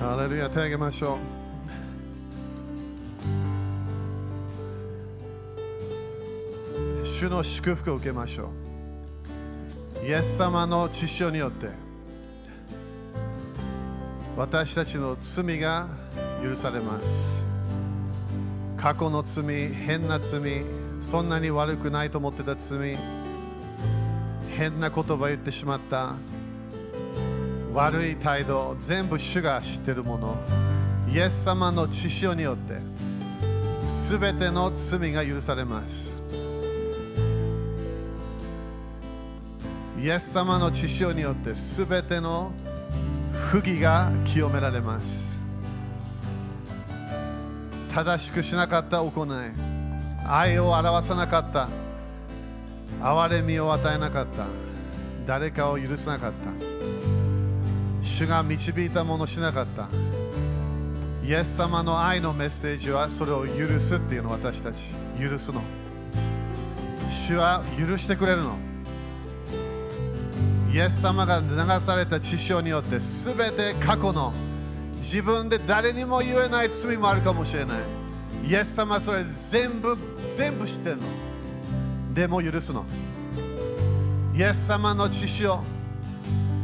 ハレルヤ手を挙げましょう。主の祝福を受けましょう。イエス様の血潮によって。私たちの罪が許されます。過去の罪変な罪そんなに悪くないと思ってた罪変な言葉言ってしまった。悪い態度全部主が知っているもの。イエス様の血潮によって全ての罪が許されます。イエス様の血潮によって全ての不義が清められます。正しくしなかった行い愛を表さなかった憐れみを与えなかった誰かを許さなかった。主が導いたものしなかった。イエス様の愛のメッセージはそれを許すっていうの私たち許すの。主は許してくれるの。イエス様が流された血潮によって全て過去の。自分で誰にも言えない罪もあるかもしれない。イエス様それ全部全部知ってるの。でも許すの。イエス様の血潮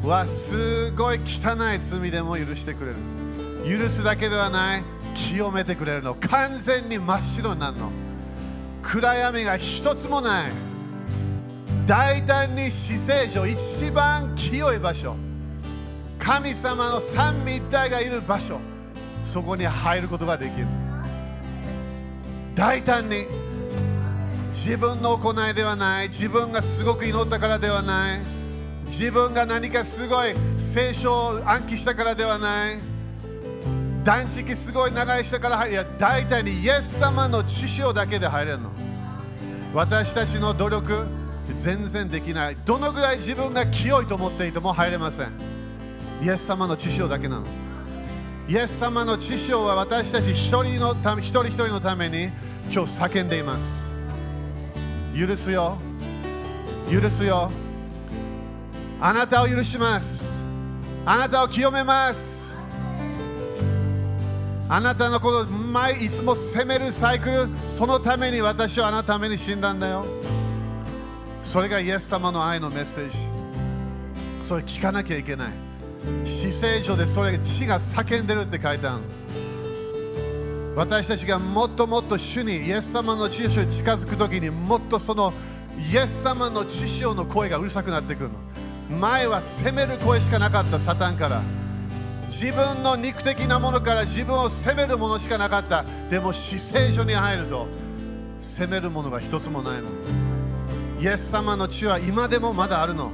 はすごい汚い罪でも許してくれる。許すだけではない。清めてくれるの。完全に真っ白になるの。暗闇が一つもない。大胆に死聖所一番清い場所。神様の三位一体がいる場所。そこに入ることができる。大胆に。自分の行いではない。自分がすごく祈ったからではない。自分が何かすごい聖書を暗記したからではない。断食すごい長いしたから入るいや大体にイエス様の知潮だけで入れるの。私たちの努力全然できない。どのぐらい自分が清いと思っていても入れません。イエス様の知潮だけなの。イエス様の知潮は私たち一人のため一人一人のために今日叫んでいます。許すよ。許すよ。あなたを許します。あなたを清めます。あなたのこの前いつも責めるサイクルそのために私はあなたのために死んだんだよ。それがイエス様の愛のメッセージ。それ聞かなきゃいけない。死聖所でそれ血が叫んでるって書いてある。私たちがもっともっと主にイエス様の血潮に近づくときにもっとそのイエス様の血潮の声がうるさくなってくるの。前は責める声しかなかったサタンから。自分の肉的なものから自分を責めるものしかなかった。でも死聖所に入ると責めるものが一つもないの。イエス様の血は今でもまだあるの。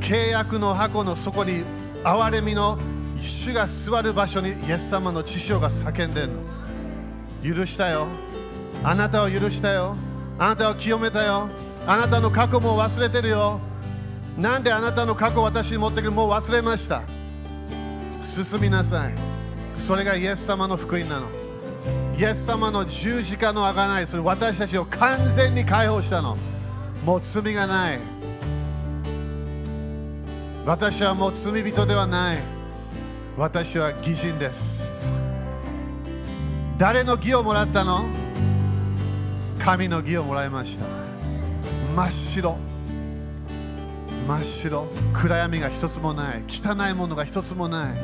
契約の箱の底に憐れみの主が座る場所にイエス様の血潮が叫んでるの。許したよ。あなたを許したよ。あなたを清めたよ。あなたの過去も忘れてるよ。なんであなたの過去を私に持ってくるもう忘れました。進みなさい。それがイエス様の福音なの。イエス様の十字架のあがない。それ私たちを完全に解放したの。もう罪がない。私はもう罪人ではない。私は義人です。誰の義をもらったの？神の義をもらいました。真っ白。真っ白暗闇が一つもない汚いものが一つもない。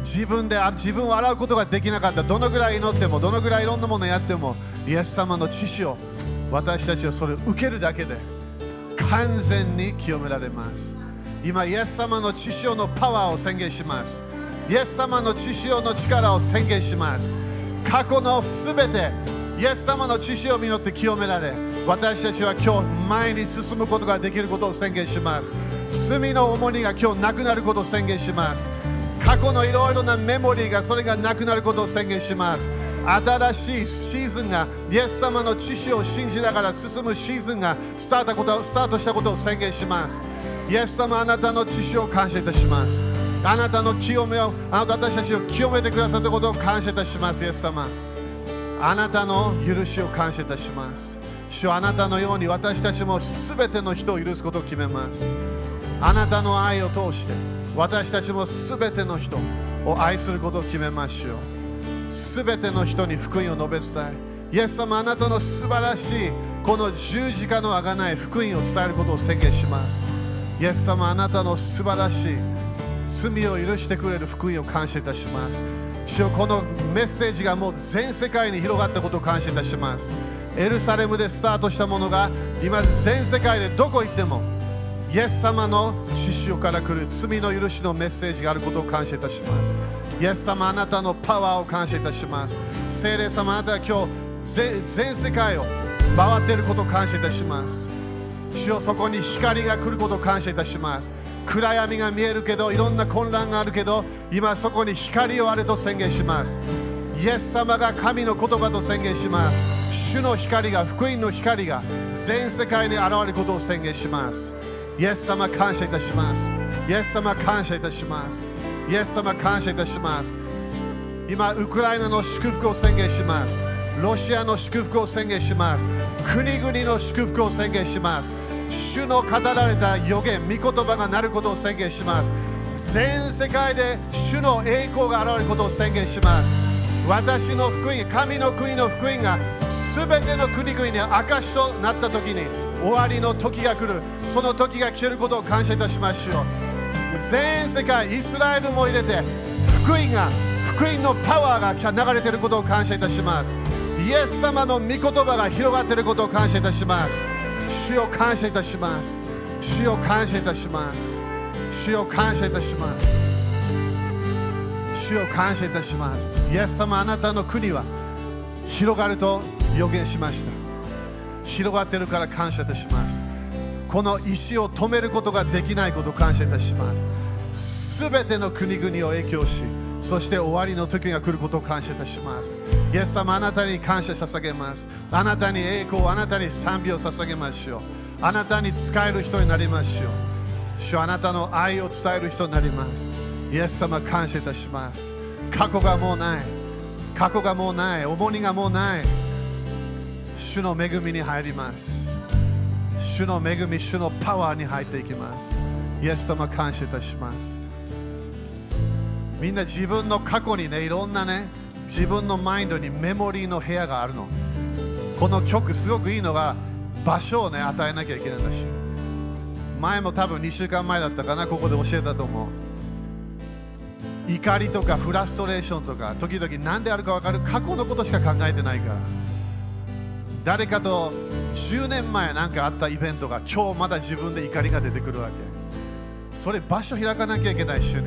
自分で自分を洗うことができなかった。どのぐらい祈ってもどのぐらいいろんなものやってもイエス様の知識を私たちはそれを受けるだけで完全に清められます。今イエス様の知識のパワーを宣言します。イエス様の知識の力を宣言します。過去のすべてイエス様の知識を実って清められ私たちは今日前に進むことができることを宣言します。罪の重荷が今日なくなることを宣言します。過去のいろいろなメモリーがそれがなくなることを宣言します。新しいシーズンがイエス様の知識を信じながら進むシーズンがスタートことスタートしたことを宣言します。イエス様あなたの知識を感謝いたします。あなたの清めをあなた私たちを清めてくださったことを感謝いたします。イエス様。あなたの許しを感謝いたします。主あなたのように私たちも全ての人を許すことを決めます。あなたの愛を通して私たちも全ての人を愛することを決めましょう。すべての人に福音を述べ伝え。イエス様あなたの素晴らしいこの十字架のあがない福音を伝えることを宣言します。イエス様あなたの素晴らしい罪を許してくれる福音を感謝いたします。主よこのメッセージがもう全世界に広がったことを感謝いたします。エルサレムでスタートしたものが今全世界でどこ行ってもイエス様の血潮から来る罪の許しのメッセージがあることを感謝いたします。イエス様あなたのパワーを感謝いたします。聖霊様あなたは今日全世界を回っていることを感謝いたします。主よそこに光が来ることを感謝いたします。暗闇が見えるけどいろんな混乱があるけど今そこに光をあると宣言します。イエス様が神の言葉と宣言します。主の光が福音の光が全世界に現れることを宣言します。イエス様感謝いたしますイエス様感謝いたしますイエス様感謝いたします今ウクライナの祝福を宣言しますロシアの祝福を宣言します国々の祝福を宣言します主の語られた予言、御言葉がなることを宣言します。全世界で主の栄光が現れることを宣言します。私の福音、神の国の福音が全ての国々に証となった時に終わりの時が来る、その時が来ていることを感謝いたしましょう。全世界、イスラエルも入れて、福音が、福音のパワーが流れていることを感謝いたします。イエス様の御言葉が広がっていることを感謝いたします。主を感謝いたします主を感謝いたします主を感謝いたします主を感謝いたしますイエス様あなたの国は広がると予言しました広がってるから感謝いたします。この石を止めることができないことを感謝いたします。すべての国々を影響しそして終わりの時が来ることを感謝いたします。イエス様あなたに感謝捧げます。あなたに栄光あなたに賛美を捧げましょう。あなたに使える人になりましょう。主あなたの愛を伝える人になります。イエス様感謝いたします。過去がもうない。過去がもうない。重荷がもうない。主の恵みに入ります。主の恵み主のパワーに入っていきます。イエス様感謝いたします。みんな自分の過去にねいろんなね自分のマインドにメモリーの部屋があるの。この曲すごくいいのが場所をね与えなきゃいけないんだし。前も多分2週間前だったかなここで教えたと思う。怒りとかフラストレーションとか時々何であるか分かる過去のことしか考えてないから。誰かと10年前何かあったイベントが今日まだ自分で怒りが出てくるわけ。それ場所開かなきゃいけない主に。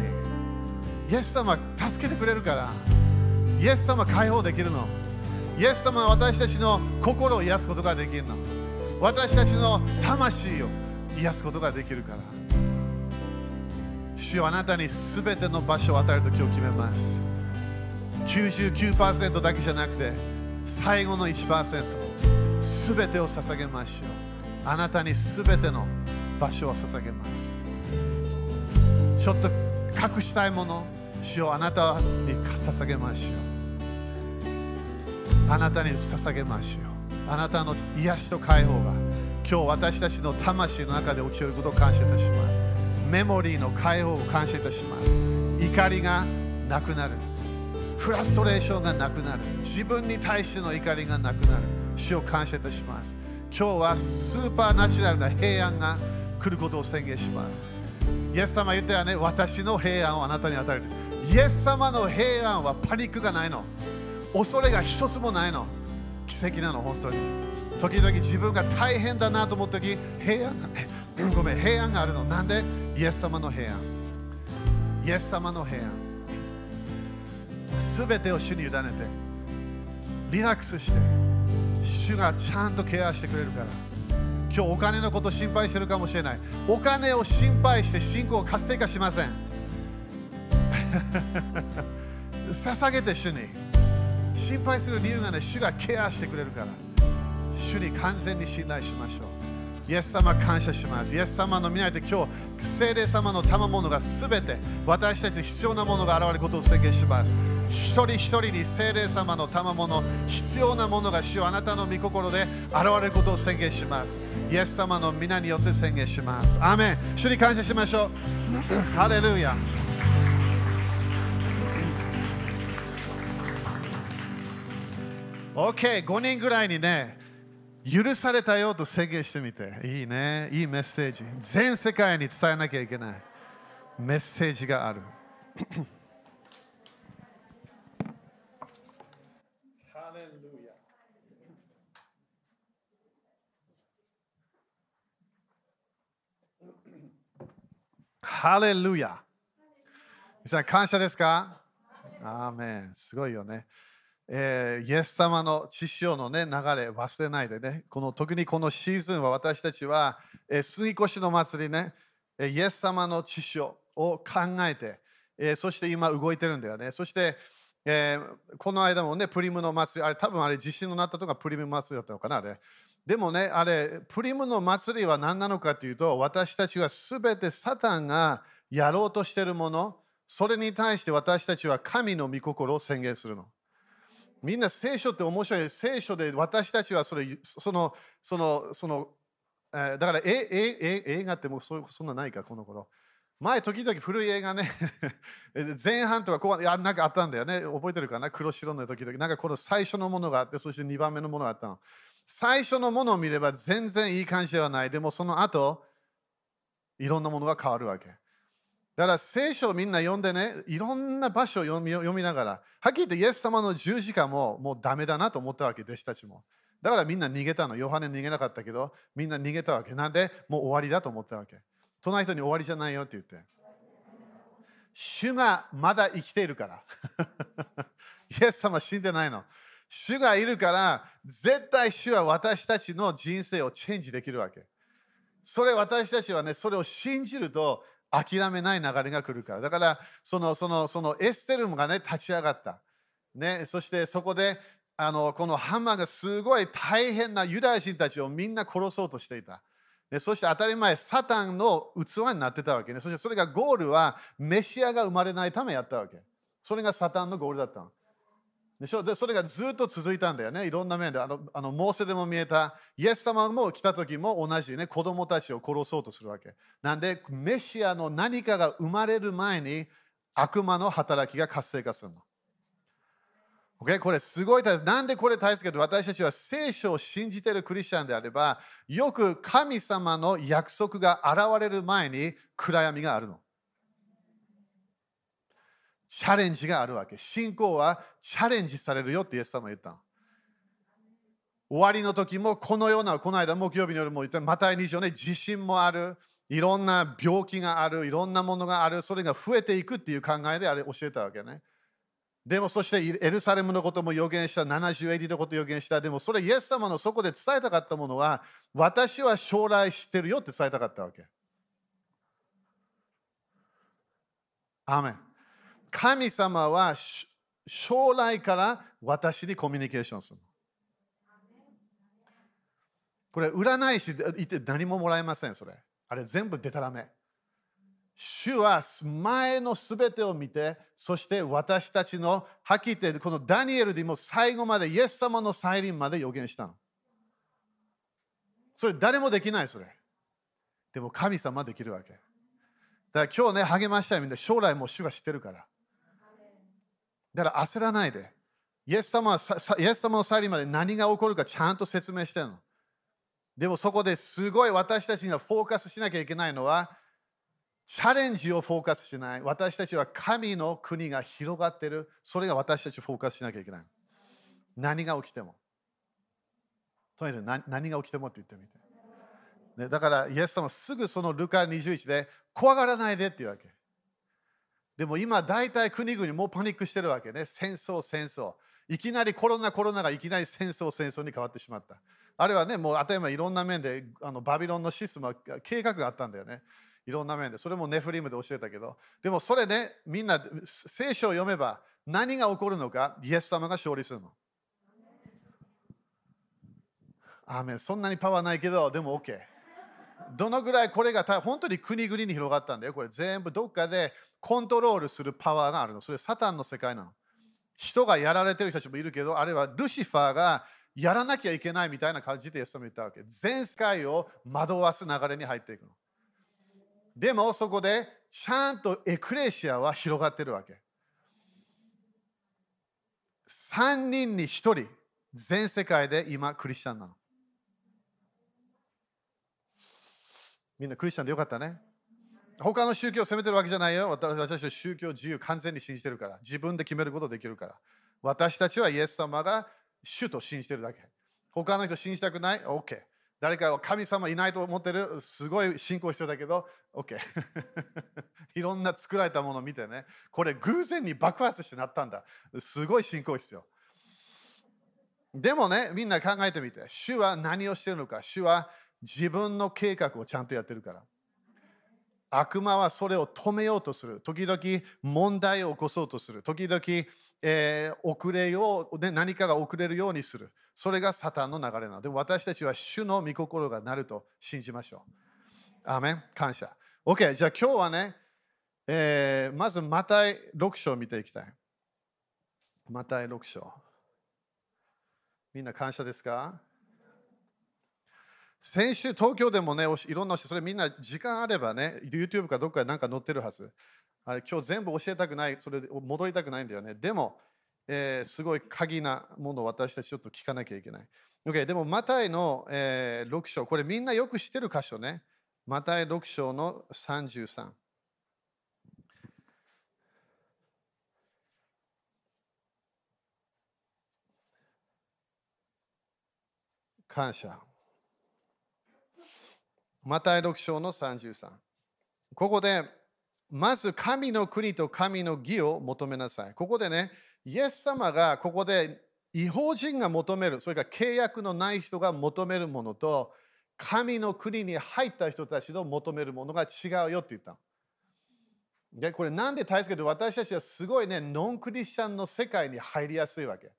イエス様助けてくれるから。イエス様解放できるの。イエス様は私たちの心を癒すことができるの。私たちの魂を癒すことができるから。主よあなたにすべての場所を与えると今日決めます。99%だけじゃなくて最後の1%すべてを捧げましょう。あなたにすべての場所を捧げます。ちょっと隠したいもの主をあなたに捧げましょう。あなたに捧げましょう。あなたの癒しと解放が今日私たちの魂の中で起きていることを感謝いたします。メモリーの解放を感謝いたします。怒りがなくなる。フラストレーションがなくなる。自分に対しての怒りがなくなる。主を感謝いたします。今日はスーパーナチュラルな平安が来ることを宣言します。イエス様言ったよね。私の平安をあなたに与える。イエス様の平安はパニックがないの。恐れが一つもないの。奇跡なの本当に。時々自分が大変だなと思った時平安がごめん平安があるの。なんで？イエス様の平安。イエス様の平安。すべてを主に委ねてリラックスして主がちゃんとケアしてくれるから。今日お金のこと心配してるかもしれない。お金を心配して信仰を活性化しません。捧げて主に。心配する理由がね主がケアしてくれるから。主に完全に信頼しましょう。イエス様感謝します。イエス様の皆で今日聖霊様の賜物がすべて私たち必要なものが現れることを宣言します。一人一人に精霊様の賜物必要なものが主あなたの御心で現れることを宣言します。イエス様の皆によって宣言します。アメン。主に感謝しましょう。ハレルヤ。OK5 人ぐらいにね許されたよと宣言してみて。いいね。いいメッセージ。全世界に伝えなきゃいけない。メッセージがある。ハレルヤ皆さん感謝ですか？アーメンすごいよね。えー、イエス様の血潮の、ね、流れ忘れないでね。この特にこのシーズンは私たちは、えー、杉越の祭りねえ、イエス様の血潮を考えて、えー、そして今動いてるんだよね。そして、えー、この間もね、プリムの祭り、あれ多分あれ地震のなったとかプリム祭りだったのかな、あれ。でもね、あれ、プリムの祭りは何なのかというと、私たちはすべてサタンがやろうとしているもの、それに対して私たちは神の御心を宣言するの。みんな聖書って面白い。聖書で私たちはそれ、その、その、その、えー、だからえええ映画ってもうそそんなないか、この頃。前、時々古い映画ね、前半とかこう、いや、なんかあったんだよね。覚えてるかな？黒白の時々。なんかこの最初のものがあって、そして2番目のものがあったの。最初のものを見れば全然いい感じではない。でもその後、いろんなものが変わるわけ。だから聖書をみんな読んでね、いろんな場所を読み読みながら、はっきり言ってイエス様の十字架ももうダメだなと思ったわけ、弟子たちも。だからみんな逃げたの。ヨハネ逃げなかったけど、みんな逃げたわけ。なんで、もう終わりだと思ったわけ。隣人に終わりじゃないよって言って。主がまだ生きているから。イエス様死んでないの。主がいるから、絶対主は私たちの人生をチェンジできるわけ。それ私たちはね、それを信じると、諦めない流れが来るから。だから、そのそのそのエステルムがね、立ち上がった。ね、そしてそこで、あのこのハンマーがすごい大変なユダヤ人たちをみんな殺そうとしていた。でそして当たり前、サタンの器になってたわけね。そしてそれがゴールはメシアが生まれないためやったわけ。それがサタンのゴールだったの。でしょ？でそれがずっと続いたんだよね。いろんな面で。あの、あのモーセでも見えた、イエス様も来た時も同じね、子供たちを殺そうとするわけ。なんで、メシアの何かが生まれる前に悪魔の働きが活性化するの。Okay? これすごい大切。なんでこれ大切かと私たちは聖書を信じているクリスチャンであれば、よく神様の約束が現れる前に暗闇があるの。チャレンジがあるわけ。信仰はチャレンジされるよってイエス様は言った。終わりの時もこのような、この間木曜日の夜も言った、また以上ね、地震もある、いろんな病気がある、いろんなものがある、それが増えていくっていう考えであれ教えたわけね。でもそしてエルサレムのことも予言した、70エリのこと予言した、でもそれイエス様のそこで伝えたかったものは、私は将来知ってるよって伝えたかったわけ。アメン。神様は将来から私にコミュニケーションする。これ、占い師で言って何ももらえません、それ。あれ全部でたらめ。主は前のすべてを見て、そして私たちの、はっきり言って、このダニエルでも最後まで、イエス様の再臨まで予言したの。それ誰もできない、それ。でも神様できるわけ。だから今日ね、励ましたいみんな、将来も主が知ってるから。だから焦らないで。イエス様はイエス様の再臨まで何が起こるかちゃんと説明してるの。でもそこですごい私たちがフォーカスしなきゃいけないのは、チャレンジをフォーカスしない。私たちは神の国が広がってる。それが私たちフォーカスしなきゃいけない。何が起きても。とにかく何が起きてもって言ってみて。ね、だから、イエス様すぐそのルカ21で怖がらないでって言うわけ。でも今、大体国々もうパニックしてるわけね。戦争、戦争。いきなりコロナ、コロナがいきなり戦争、戦争に変わってしまった。あれはね、もう当たり前いろんな面であのバビロンのシステムは計画があったんだよね。いろんな面で。それもネフリムで教えたけど。でもそれね、みんな聖書を読めば何が起こるのか、イエス様が勝利するの。アーメンそんなにパワーないけど、でも OK。どのぐらいこれが本当に国々に広がったんだよ。これ全部どっかでコントロールするパワーがあるの。それサタンの世界なの。人がやられてる人たちもいるけど、あれはルシファーがやらなきゃいけないみたいな感じでイエス様言ったわけ。全世界を惑わす流れに入っていくの。でもそこでちゃんとエクレシアは広がってるわけ。3人に1人全世界で今クリスチャンなの。みんなクリスチャンでよかったね。他の宗教を責めてるわけじゃないよ。私たちは宗教自由完全に信じてるから。自分で決めることできるから。私たちはイエス様が主と信じてるだけ。他の人信じたくない ?OK。誰かは神様いないと思ってる？すごい信仰必要だけど？OK いろんな作られたものを見てねこれ偶然に爆発してなったんだすごい信仰必要でもねみんな考えてみて主は何をしてるのか？主は自分の計画をちゃんとやってるから悪魔はそれを止めようとする時々問題を起こそうとする時々、えー、遅れよう、ね、何かが遅れるようにするそれがサタンの流れなので私たちは主の御心がなると信じましょう。アーメン感謝。OK、じゃあ今日はね、えー、まずマタイ6章を見ていきたい。マタイ6章。みんな感謝ですか？先週東京でもね、いろんな人、それみんな時間あればね、YouTube かどっかでなんか載ってるはず。あれ今日全部教えたくない、それで戻りたくないんだよね。でも、えー、すごい鍵なものを私たちちょっと聞かなきゃいけない。Okay、でも、マタイの、えー、6章、これみんなよく知ってる箇所ね。マタイ6章の33。感謝。マタイ6章の33。ここで、まず神の国と神の義を求めなさい。ここでね、イエス様がここで違法人が求める、それから契約のない人が求めるものと、神の国に入った人たちの求めるものが違うよって言ったでこれなんで大切かというと私たちはすごいね、ノンクリスチャンの世界に入りやすいわけ。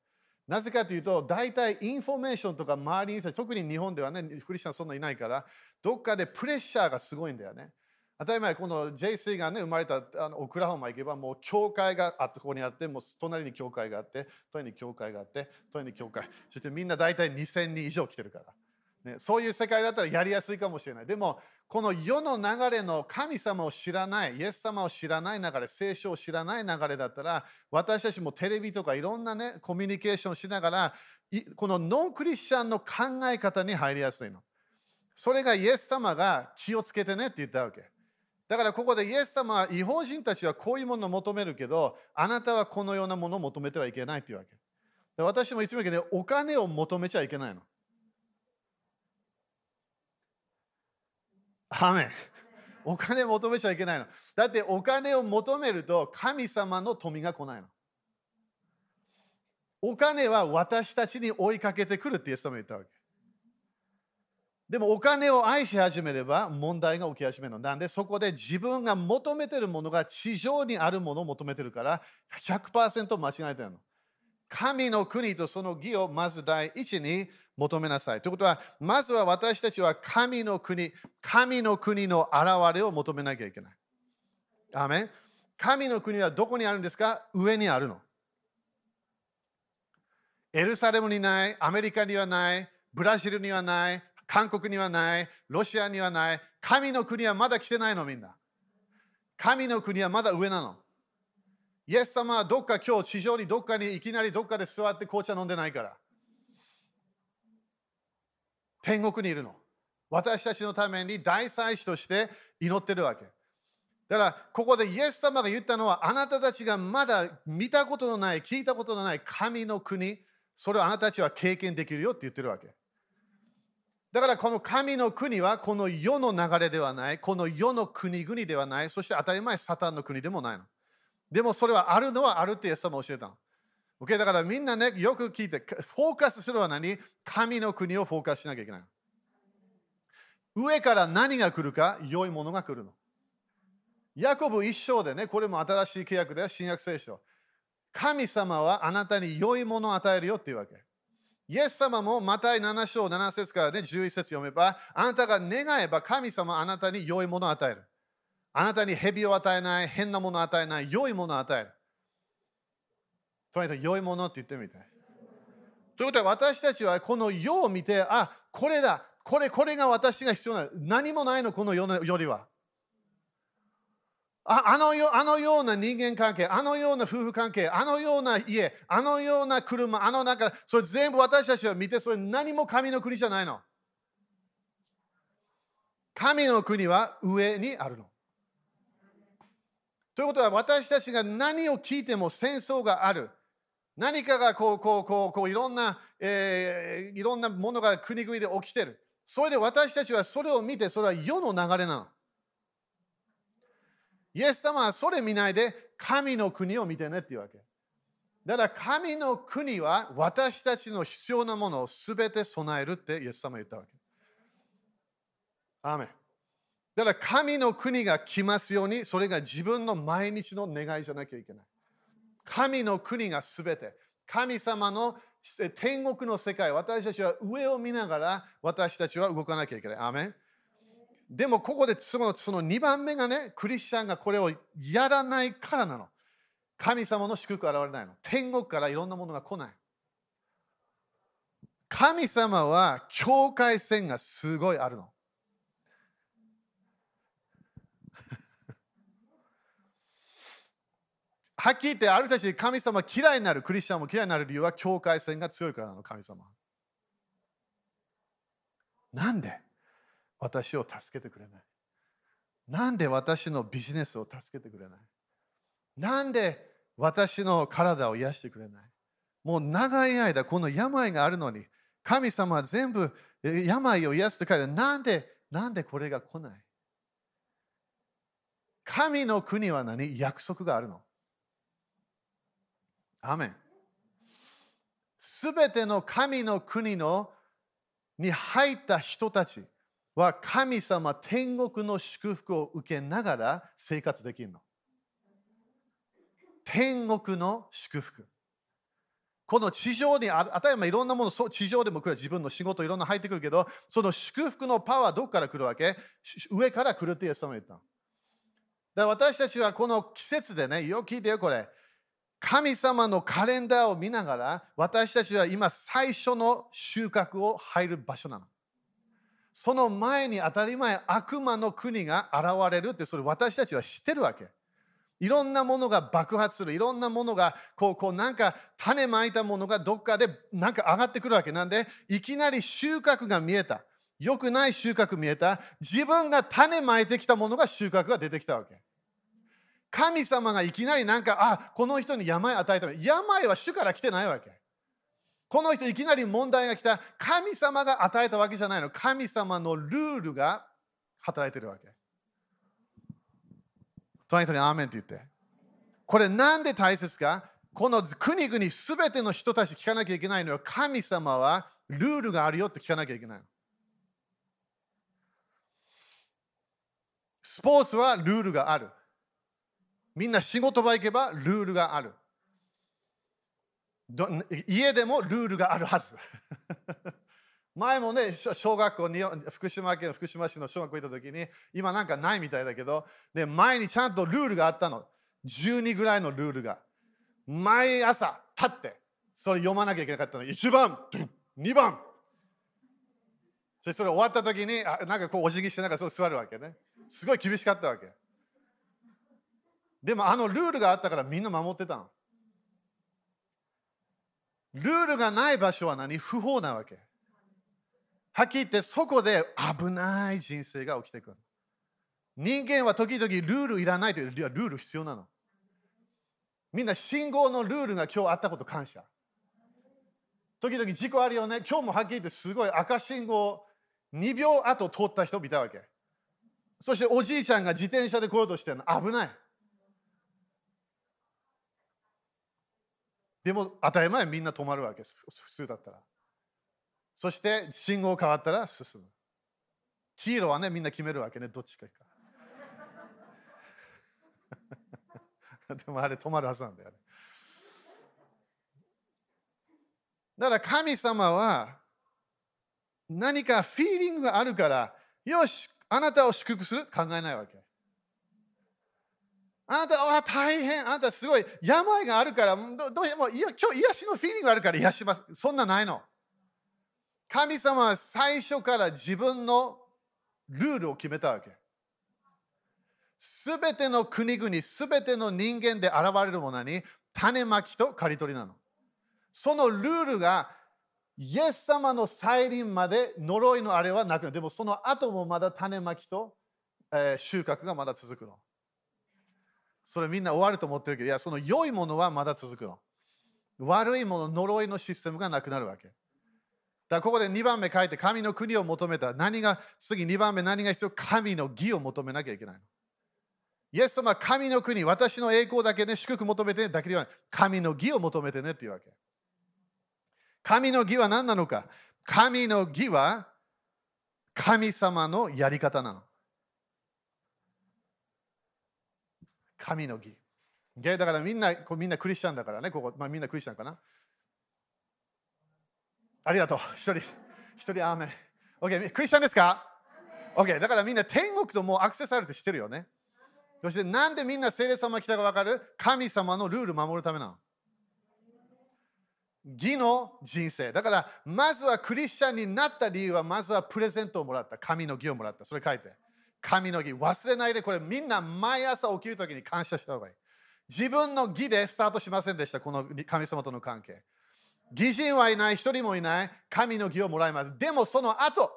なぜかというと、大体インフォメーションとか周りに、特に日本ではね、クリスチャンそんなにいないから、どっかでプレッシャーがすごいんだよね。当たり前、この JC がね、生まれたあのオクラホマ行けば、もう教会があってここにあって、もう隣に教会があって、隣に教会があって、隣に教会。そしてみんな大体2000人以上来てるから。ね、そういう世界だったらやりやすいかもしれない。でも、この世の流れの神様を知らない、イエス様を知らない流れ、聖書を知らない流れだったら、私たちもテレビとかいろんなね、コミュニケーションしながら、このノンクリスチャンの考え方に入りやすいの。それがイエス様が気をつけてねって言ったわけ。だからここでイエス様は違法人たちはこういうものを求めるけど、あなたはこのようなものを求めてはいけないというわけ。で私もいつも言うけど、お金を求めちゃいけないの。アメお金を求めちゃいけないの。だってお金を求めると神様の富が来ないの。お金は私たちに追いかけてくるってイエス様言ったわけ。でもお金を愛し始めれば問題が起き始めるの。なんでそこで自分が求めてるものが地上にあるものを求めてるから100%間違えてるの。神の国とその義をまず第一に求めなさい。ということは、まずは私たちは神の国、神の国の現れを求めなきゃいけない。アメン神の国はどこにあるんですか？上にあるの。エルサレムにない、アメリカにはない、ブラジルにはない、韓国にはない、ロシアにはない、神の国はまだ来てないのみんな。神の国はまだ上なの。イエス様はどっか今日地上にどっかにいきなりどっかで座って紅茶飲んでないから。天国にいるの。私たちのために大祭司として祈ってるわけ。だからここでイエス様が言ったのはあなたたちがまだ見たことのない聞いたことのない神の国それをあなたたちは経験できるよって言ってるわけ。だからこの神の国はこの世の流れではない、この世の国々ではない、そして当たり前サタンの国でもないの。でもそれはあるのはあるってイエス様教えたの。Okay? だからみんなね、よく聞いて、フォーカスするのは何？神の国をフォーカスしなきゃいけない。上から何が来るか、良いものが来るの。ヤコブ一章でね、これも新しい契約で新約聖書。神様はあなたに良いものを与えるよっていうわけ。イエス様もマタイ7章7節からね11節読めば、あなたが願えば神様あなたに良いものを与える。あなたに蛇を与えない、変なものを与えない、良いものを与える。とにかく良いものって言ってみて。ということは私たちはこの世を見て、あ、これだ、これ、これが私が必要なの。何もないの、この世のよりは。ああのよあのような人間関係、あのような夫婦関係、あのような家、あのような車、あのなんか、それ全部私たちは見て、それ何も神の国じゃないの。神の国は上にあるの。ということは私たちが何を聞いても戦争がある。何かがこうこうこうこういろんな、えー、いろんなものが国々で起きてる。それで私たちはそれを見て、それは世の流れなの。イエス様はそれ見ないで神の国を見てねっていうわけ。だから神の国は私たちの必要なものをすべて備えるってイエス様は言ったわけ。アーメンだから神の国が来ますように、それが自分の毎日の願いじゃなきゃいけない。神の国がすべて。神様の天国の世界、私たちは上を見ながら私たちは動かなきゃいけない。アーメンでもここでそのその2番目がね、クリスチャンがこれをやらないからなの。神様の祝福現れないの。天国からいろんなものが来ない。神様は境界線がすごいあるの。はっきり言って、あるたち神様嫌いになる、クリスチャンも嫌いになる理由は境界線が強いからなの、神様。なんで？私を助けてくれない。なんで私のビジネスを助けてくれない？なんで私の体を癒してくれない？もう長い間この病があるのに神様は全部病を癒すって書いてなんでなんでこれが来ない？神の国は何？約束があるの。アメン。すべての神の国のに入った人たち。は神様天国の祝福を受けながら生活できるの。天国の祝福。この地上にあたり前いろんなものそう地上でも来る自分の仕事いろんな入ってくるけどその祝福のパワーはどこから来るわけ？上から来るってイエス様言っただから私たちはこの季節でねよく聞いてよこれ神様のカレンダーを見ながら私たちは今最初の収穫を入る場所なのその前に当たり前悪魔の国が現れるってそれ私たちは知ってるわけ。いろんなものが爆発する。いろんなものがこうこうなんか種まいたものがどっかでなんか上がってくるわけなんでいきなり収穫が見えた。良くない収穫見えた。自分が種まいてきたものが収穫が出てきたわけ。神様がいきなりなんか、あ、この人に病与えた。病は主から来てないわけ。この人いきなり問題が来た。神様が与えたわけじゃないの。神様のルールが働いてるわけ。隣人にアーメンって言って。これなんで大切か？この国々すべての人たち聞かなきゃいけないのは神様はルールがあるよって聞かなきゃいけないの。スポーツはルールがある。みんな仕事場行けばルールがある。家でもルールがあるはず。前もね、小学校に、福島県福島市の小学校行った時に、今なんかないみたいだけど、で前にちゃんとルールがあったの。12ぐらいのルールが。毎朝立って、それ読まなきゃいけなかったの。1番、2番。それそれ終わった時に、あなんかこうお辞儀してなんかそう座るわけね。すごい厳しかったわけ。でもあのルールがあったからみんな守ってたの。ルールがない場所は何？不法なわけ。はっきり言ってそこで危ない人生が起きてくる。人間は時々ルールいらないというよりルール必要なの。みんな信号のルールが今日あったこと感謝。時々事故あるよね。今日もはっきり言ってすごい赤信号2秒後通った人見たわけ。そしておじいちゃんが自転車で来ようとしてるの危ない。でも当たり前みんな止まるわけです普通だったら。そして信号変わったら進む。黄色はねみんな決めるわけねどっちかか でもあれ止まるはずなんだよね。だから神様は何かフィーリングがあるからよしあなたを祝福する？考えないわけ。あなたは大変、あなたすごい病があるから、どどうも今日癒しのフィーリングがあるから癒します。そんなないの。神様は最初から自分のルールを決めたわけ。すべての国々、すべての人間で現れるものに種まきと刈り取りなの。そのルールがイエス様の再臨まで呪いのあれはなくなる。でもその後もまだ種まきと、えー、収穫がまだ続くの。それみんな終わると思ってるけど、いや、その良いものはまだ続くの。悪いもの、呪いのシステムがなくなるわけ。だからここで2番目書いて、神の国を求めた。何が、次2番目何が必要？神の義を求めなきゃいけないの。イエス様神の国、私の栄光だけ、ね、祝福求めてねだけではない。神の義を求めてねっていうわけ。神の義は何なのか？神の義は神様のやり方なの。神の義。だからみんな、みんなクリスチャンだからね、ここ、まあ、みんなクリスチャンかな。ありがとう。一人、一人アーメン。OK、クリスチャンですか ?OK、だからみんな天国ともうアクセスあるって知ってるよね。そしてなんでみんな聖霊様来たか分かる？神様のルール守るためなの。義の人生。だから、まずはクリスチャンになった理由は、まずはプレゼントをもらった。神の義をもらった。それ書いて。神の義。忘れないで、これみんな毎朝起きるときに感謝した方がいい。自分の義でスタートしませんでした、この神様との関係。義人はいない、一人もいない、神の義をもらいます。でもその後、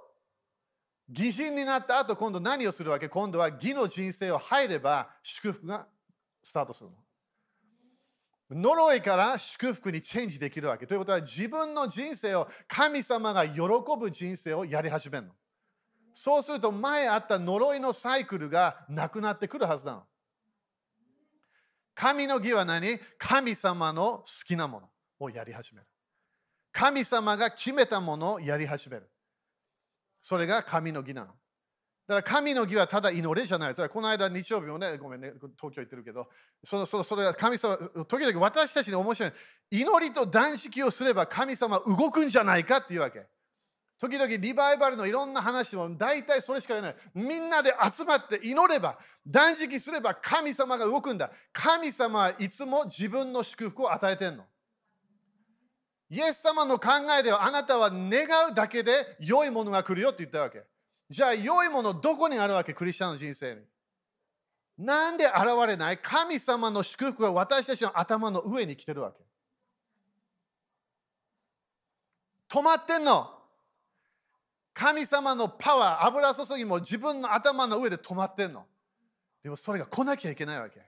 義人になった後、今度何をするわけ？今度は義の人生を入れば祝福がスタートするの。呪いから祝福にチェンジできるわけ。ということは自分の人生を神様が喜ぶ人生をやり始めるの。そうすると前あった呪いのサイクルがなくなってくるはずなの。神の義は何？神様の好きなものをやり始める。神様が決めたものをやり始める。それが神の義なの。だから神の義はただ祈りじゃない。この間日曜日もね、ごめんね、東京行ってるけど、そのそのそれは神様、時々私たちに面白い。祈りと断食をすれば神様動くんじゃないかっていうわけ。時々リバイバルのいろんな話も大体それしか言わない。みんなで集まって祈れば、断食すれば神様が動くんだ。神様はいつも自分の祝福を与えてんの。イエス様の考えではあなたは願うだけで良いものが来るよって言ったわけ。じゃあ良いものどこにあるわけ？クリスチャンの人生に。なんで現れない？神様の祝福が私たちの頭の上に来てるわけ。止まってんの。神様のパワー、油注ぎも自分の頭の上で止まってんの。でもそれが来なきゃいけないわけ。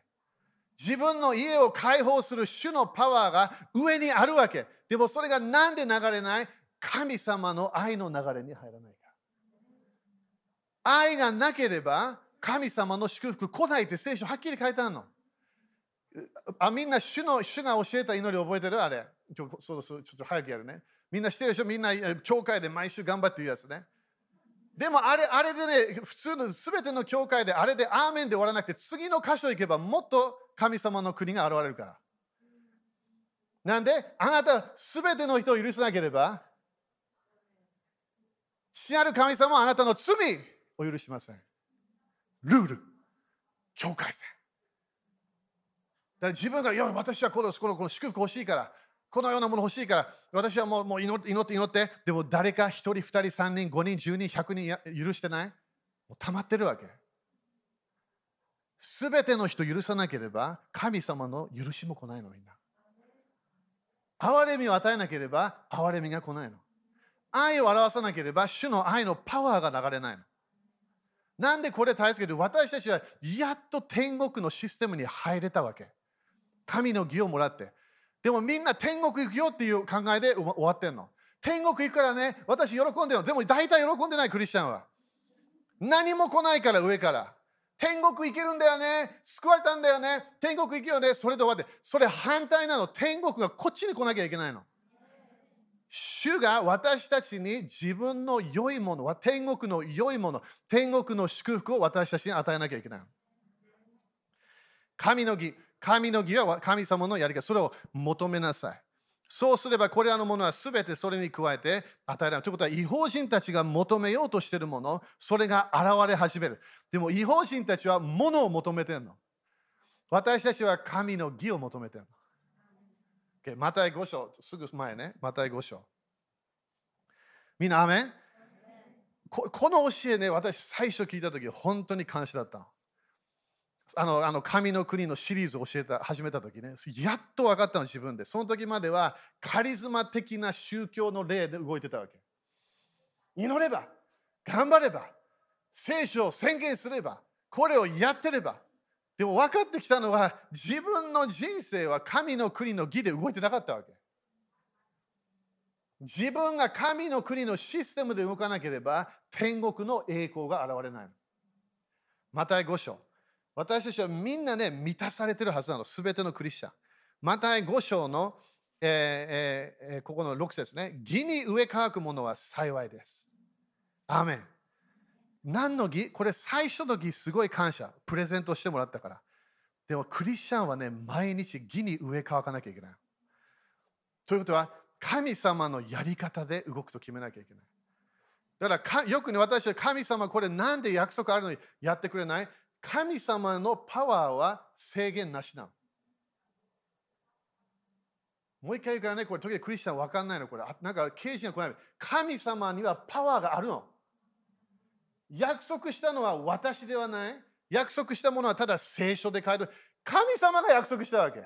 自分の家を解放する主のパワーが上にあるわけ。でもそれがなんで流れない？神様の愛の流れに入らないから愛がなければ神様の祝福来ないって聖書はっきり書いてあるの。あみんな主の主が教えた祈り覚えてる？あれ。今日そうそうちょっと早くやるね。みんな知ってるでしょ？みんな教会で毎週頑張ってるやつね。でもあれあれでね、普通の全ての教会であれでアーメンで終わらなくて次の箇所行けばもっと神様の国が現れるから。なんで？あなた全ての人を許さなければ父なる神様はあなたの罪を許しません。ルール、境界線。だから自分が、いや、私はこのこのこの祝福欲しいから、このようなもの欲しいから、私はもうもう祈って祈って、でも誰か1人、2人、3人、5人、10人、100人許してない？もう溜まってるわけ。すべての人許さなければ、神様の許しも来ないの、みんな。憐れみを与えなければ、憐れみが来ないの。愛を表さなければ、主の愛のパワーが流れないの。なんでこれ大切かと私たちはやっと天国のシステムに入れたわけ。神の義をもらって。でもみんな天国行くよっていう考えで終わってんの。天国行くからね、私喜んでよ。でも大体喜んでないクリスチャンは。何も来ないから上から。天国行けるんだよね。救われたんだよね。天国行くよね。それで終わって。それ反対なの。天国がこっちに来なきゃいけないの。主が私たちに自分の良いものは天国の良いもの、天国の祝福を私たちに与えなきゃいけない。神の義、神の義は神様のやり方、それを求めなさい。そうすればこれらのものは全てそれに加えて与えられる。ということは違法人たちが求めようとしているもの、それが現れ始める。でも違法人たちは物を求めてるの。私たちは神の義を求めてるの。Okay、マタイ5章、すぐ前ね、マタイ5章。みんな、アメン？ここの教えね、私最初聞いたとき、本当に感謝だった。あのあの神の国のシリーズを教えた始めた時ね。やっと分かったの自分で。その時まではカリスマ的な宗教の例で動いてたわけ。祈れば頑張れば聖書を宣言すればこれをやってれば。でも分かってきたのは自分の人生は神の国の義で動いてなかったわけ。自分が神の国のシステムで動かなければ天国の栄光が現れないまた5章。私たちはみんなね、満たされてるはずなの、すべてのクリスチャン。また5章の、えーえー、ここの6節ね、義に植え乾くものは幸いです。アーメン。何の義これ最初の義すごい感謝。プレゼントしてもらったから。でもクリスチャンはね、毎日義に植え乾かなきゃいけない。ということは、神様のやり方で動くと決めなきゃいけない。だからよくね、私は神様これなんで約束あるのにやってくれない？神様のパワーは制限なしなの。もう一回言うからね、これ、時々クリスチャン分かんないの、これ。なんか、刑事が来ない。神様にはパワーがあるの。約束したのは私ではない。約束したものはただ聖書で書いて神様が約束したわけ。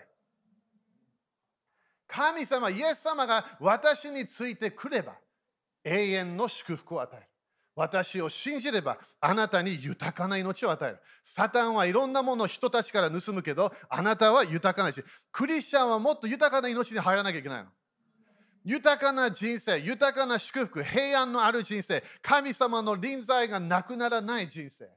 神様、イエス様が私についてくれば永遠の祝福を与える。私を信じればあなたに豊かな命を与える。サタンはいろんなものを人たちから盗むけど、あなたは豊かなし。クリスチャンはもっと豊かな命に入らなきゃいけないの。豊かな人生、豊かな祝福、平安のある人生、神様の臨在がなくならない人生。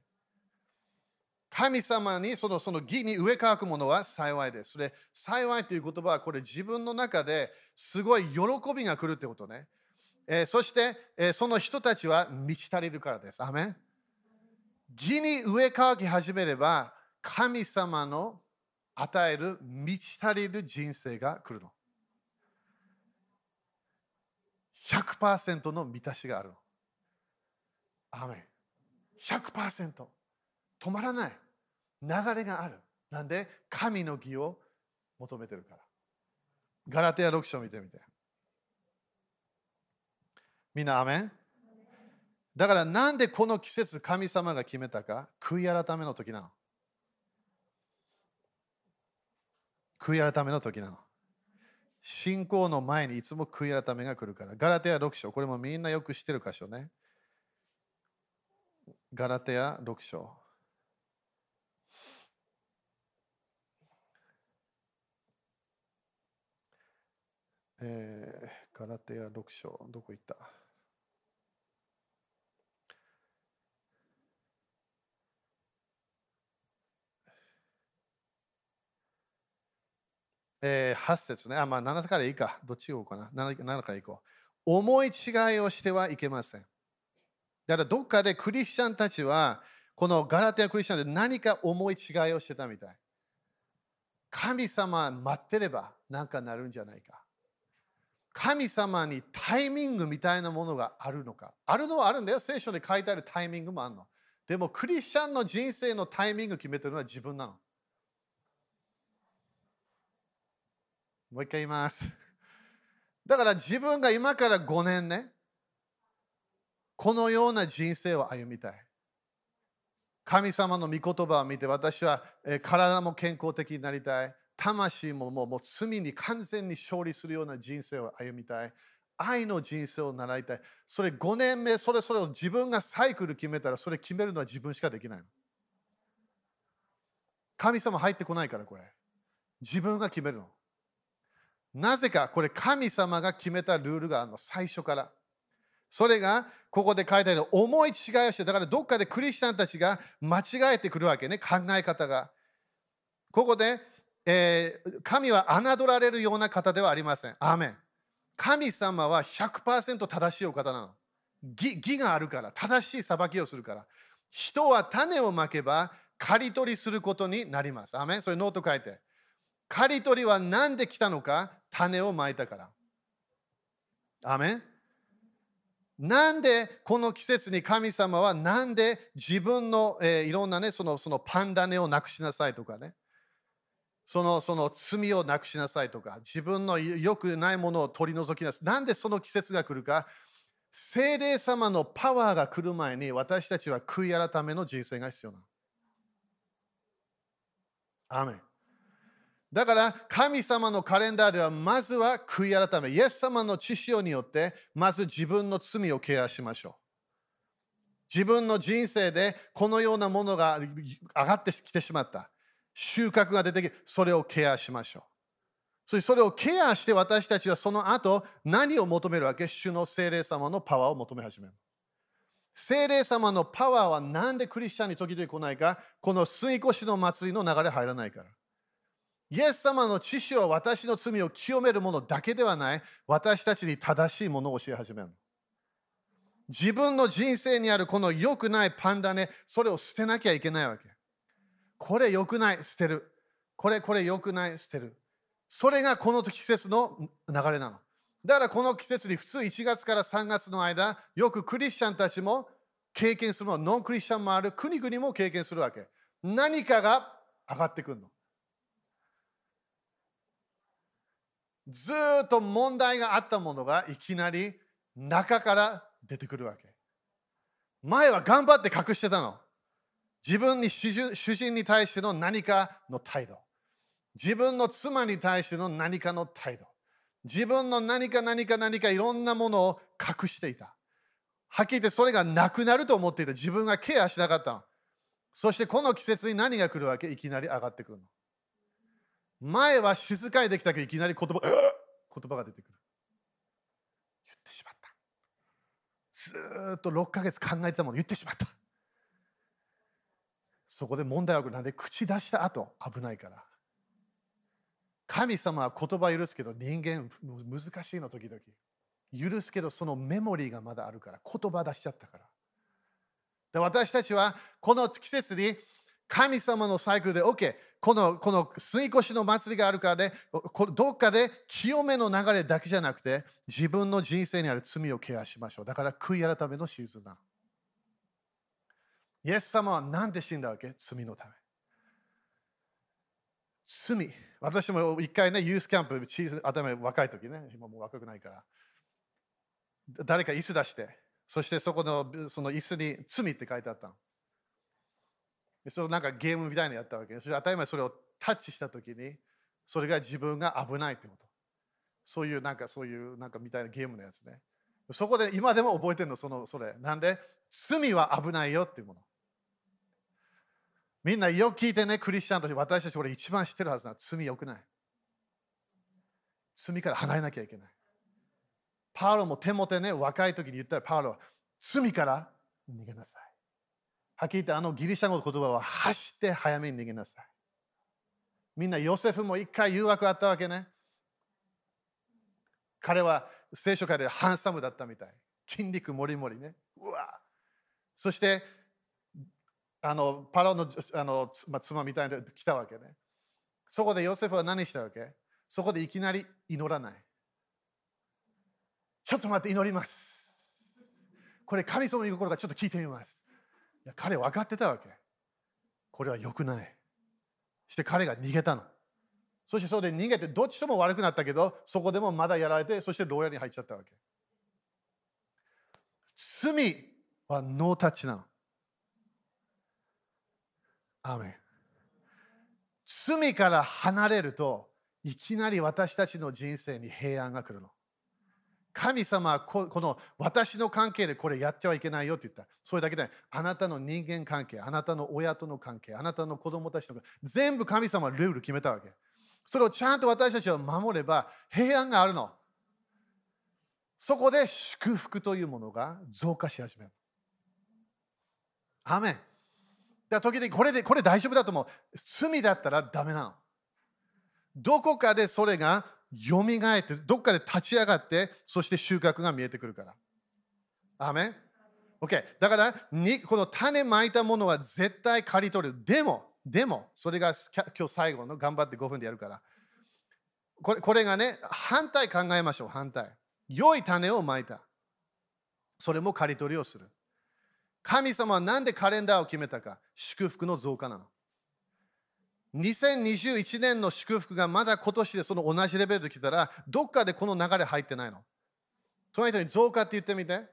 神様にそのその義に植え替くものは幸いです。それ幸いという言葉はこれ自分の中ですごい喜びが来るってことね。え、そして、え、その人たちは満ち足りるからです。アメン義に植え替き始めれば、神様の与える満ち足りる人生が来るの。100%の満たしがあるの。アメン100%止まらない流れがある。なんで神の義を求めてるから。ガラテヤ6章見てみて。みんな、アメン？だからなんでこの季節神様が決めたか？悔い改めの時なの。悔い改めの時なの。信仰の前にいつも悔い改めが来るから。ガラテヤ6章、これもみんなよく知ってる箇所ね。ガラテヤ6章。えー、ガラテヤ6章、どこ行った？えー、8節ね。あ、まあ7からいいか。どっち言おうかな。7, 7からいこう。思い違いをしてはいけません。だからどっかでクリスチャンたちは、このガラテアクリスチャンで何か思い違いをしてたみたい。神様待ってれば何かなるんじゃないか。神様にタイミングみたいなものがあるのか。あるのはあるんだよ。聖書で書いてあるタイミングもあるの。でもクリスチャンの人生のタイミング決めてるのは自分なの。もう一回言います。だから自分が今から5年ね、このような人生を歩みたい。神様の御言葉を見て私は体も健康的になりたい。魂ももうもう罪に完全に勝利するような人生を歩みたい。愛の人生を習いたい。それ5年目、それそれを自分がサイクル決めたら、それ決めるのは自分しかできない。神様入ってこないから、これ。自分が決めるの。なぜか、これ神様が決めたルールがあるの、最初から。それが、ここで書いてある思い違いをして、だからどっかでクリスチャンたちが間違えてくるわけね、考え方が。ここで、えー、神は侮られるような方ではありません。アーメン。神様は100%正しいお方なの。義義があるから、正しい裁きをするから。人は種をまけば、刈り取りすることになります。アーメン。それノート書いて。刈り取りは何で来たのか種をまいたから。アメン。なんでこの季節に神様はなんで自分の、えー、いろんなねそのそのパンダネをなくしなさいとかね。そのその罪をなくしなさいとか。自分の良くないものを取り除きなさい。なんでその季節が来るか。精霊様のパワーが来る前に私たちは悔い改めの人生が必要なの。アメン。だから神様のカレンダーではまずは悔い改め、イエス様の知識によってまず自分の罪をケアしましょう。自分の人生でこのようなものが上がってきてしまった。収穫が出てきて、それをケアしましょう。そしてそれをケアして私たちはその後何を求めるわけ？主の精霊様のパワーを求め始める。精霊様のパワーはなんでクリスチャンに時々来ないか？この吸い越しの祭りの流れ入らないから。イエス様の知識は私の罪を清めるものだけではない、私たちに正しいものを教え始める。自分の人生にあるこの良くないパンダね、それを捨てなきゃいけないわけ。これ良くない、捨てる。これ、これ良くない、捨てる。それがこの季節の流れなの。だからこの季節に普通1月から3月の間、よくクリスチャンたちも経験するの、ノンクリスチャンもある国々も経験するわけ。何かが上がってくるの。ずっと問題があったものがいきなり中から出てくるわけ。前は頑張って隠してたの。自分に主人に対しての何かの態度。自分の妻に対しての何かの態度。自分の何か何か何かいろんなものを隠していた。はっきり言ってそれがなくなると思っていた。自分がケアしなかったの。そしてこの季節に何が来るわけ？いきなり上がってくるの。前は静かにできたけどいきなり言葉言葉が出てくる。言ってしまった。ずっと6ヶ月考えてたもの言ってしまった。そこで問題はなんで口出した後危ないから。神様は言葉許すけど人間難しいの時々。許すけどそのメモリーがまだあるから言葉出しちゃったから。で私たちはこの季節に神様のサイクルで OK このこの吸い越しの祭りがあるからで、どっかで清めの流れだけじゃなくて、自分の人生にある罪をケアしましょう。だから悔い改めのシーズンだ。イエス様は何で死んだわけ？罪のため。罪。私も一回ね、ユースキャンプ、チーズ頭若い時ね、今もう若くないから、誰か椅子出して、そしてそこのその椅子に罪って書いてあったの。そうなんかゲームみたいなのやったわけです。当たり前それをタッチしたときに、それが自分が危ないってこと。そういうなんかそういうなんかみたいなゲームのやつね。そこで今でも覚えてるの、そのそれ。なんで、罪は危ないよっていうもの。みんなよく聞いてね、クリスチャンとして私たちこれ一番知ってるはずな。罪よくない。罪から離れなきゃいけない。パウロも手もてね、若い時に言ったらパウロは罪から逃げなさい。はっきり言ってあのギリシャ語の言葉は走って早めに逃げなさい。みんなヨセフも一回誘惑あったわけね。彼は聖書界でハンサムだったみたい。筋肉もりもりね。うわそしてあのパラのあの、まあ、妻みたいな来たわけね。そこでヨセフは何したわけ？そこでいきなり祈らない。ちょっと待って祈ります。これ神様の言う心がちょっと聞いてみます。いや彼分かってたわけ。これは良くない。そして彼が逃げたの。そしてそれで逃げて、どっちとも悪くなったけど、そこでもまだやられて、そして牢屋に入っちゃったわけ。罪はノータッチなの。アメ罪から離れるといきなり私たちの人生に平安が来るの。神様はこの私の関係でこれやってはいけないよって言った。それだけであなたの人間関係、あなたの親との関係、あなたの子供たちの全部神様はルール決めたわけ。それをちゃんと私たちは守れば平安があるの。そこで祝福というものが増加し始める。アメン。だ時々これでこれ大丈夫だと思う。罪だったらダメなの。どこかでそれがよみがえって、どっかで立ち上がって、そして収穫が見えてくるから。アメン ?OK。だからに、この種まいたものは絶対刈り取る。でも、でも、それが今日最後の頑張って5分でやるから。これこれがね、反対考えましょう、反対。良い種をまいた。それも刈り取りをする。神様は何でカレンダーを決めたか祝福の増加なの。2021年の祝福がまだ今年でその同じレベルで来たら、どっかでこの流れ入ってないの？隣人に増加って言ってみて。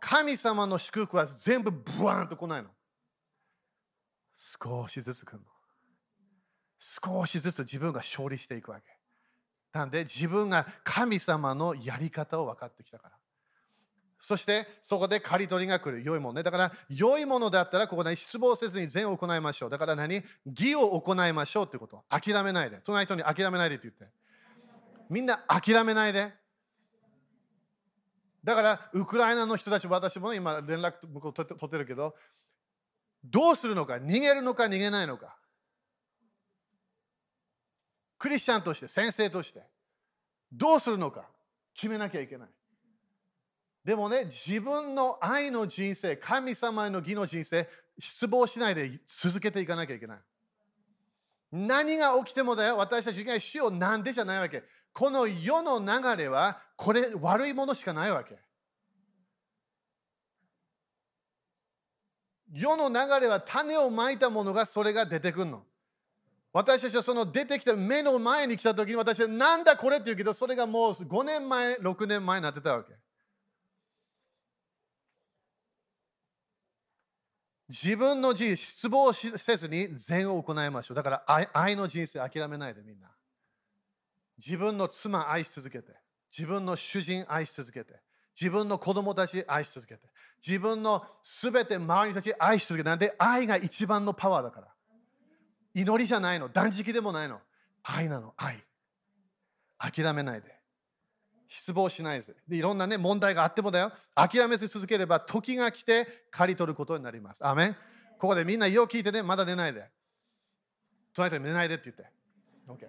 神様の祝福は全部ブワーンと来ないの。少しずつ来るの。少しずつ自分が勝利していくわけ。なんで自分が神様のやり方を分かってきたから。そしてそこで刈り取りが来る。良いものね。だから良いものだったらここで失望せずに善を行いましょう。だから何？義を行いましょうってこと。諦めないで。隣人に諦めないでって言って。みんな諦めないで。だからウクライナの人たち、私も、今連絡向こう取ってるけど、どうするのか、逃げるのか？逃げないのか？クリスチャンとして、先生として、どうするのか？決めなきゃいけない。でもね、自分の愛の人生、神様への義の人生、失望しないで続けていかなきゃいけない。何が起きてもだよ、私たちが主をなんでじゃないわけ。この世の流れは、これ悪いものしかないわけ。世の流れは種をまいたものがそれが出てくるの。私たちはその出てきた目の前に来た時に私はなんだこれって言うけどそれがもう5年前、6年前になってたわけ。自分の人生、失望せずに善を行いましょう。だから愛愛の人生諦めないでみんな。自分の妻愛し続けて、自分の主人愛し続けて、自分の子供たち愛し続けて、自分のすべて周りたち愛し続けて、なんで愛が一番のパワーだから。祈りじゃないの、断食でもないの。愛なの、愛。諦めないで。失望しないででいろんな、ね、問題があってもだよ。諦めず続ければ時が来て刈り取ることになります。アメン。ここでみんなよう聞いてねまだ寝ないで。隣人に寝ないでって言って。OK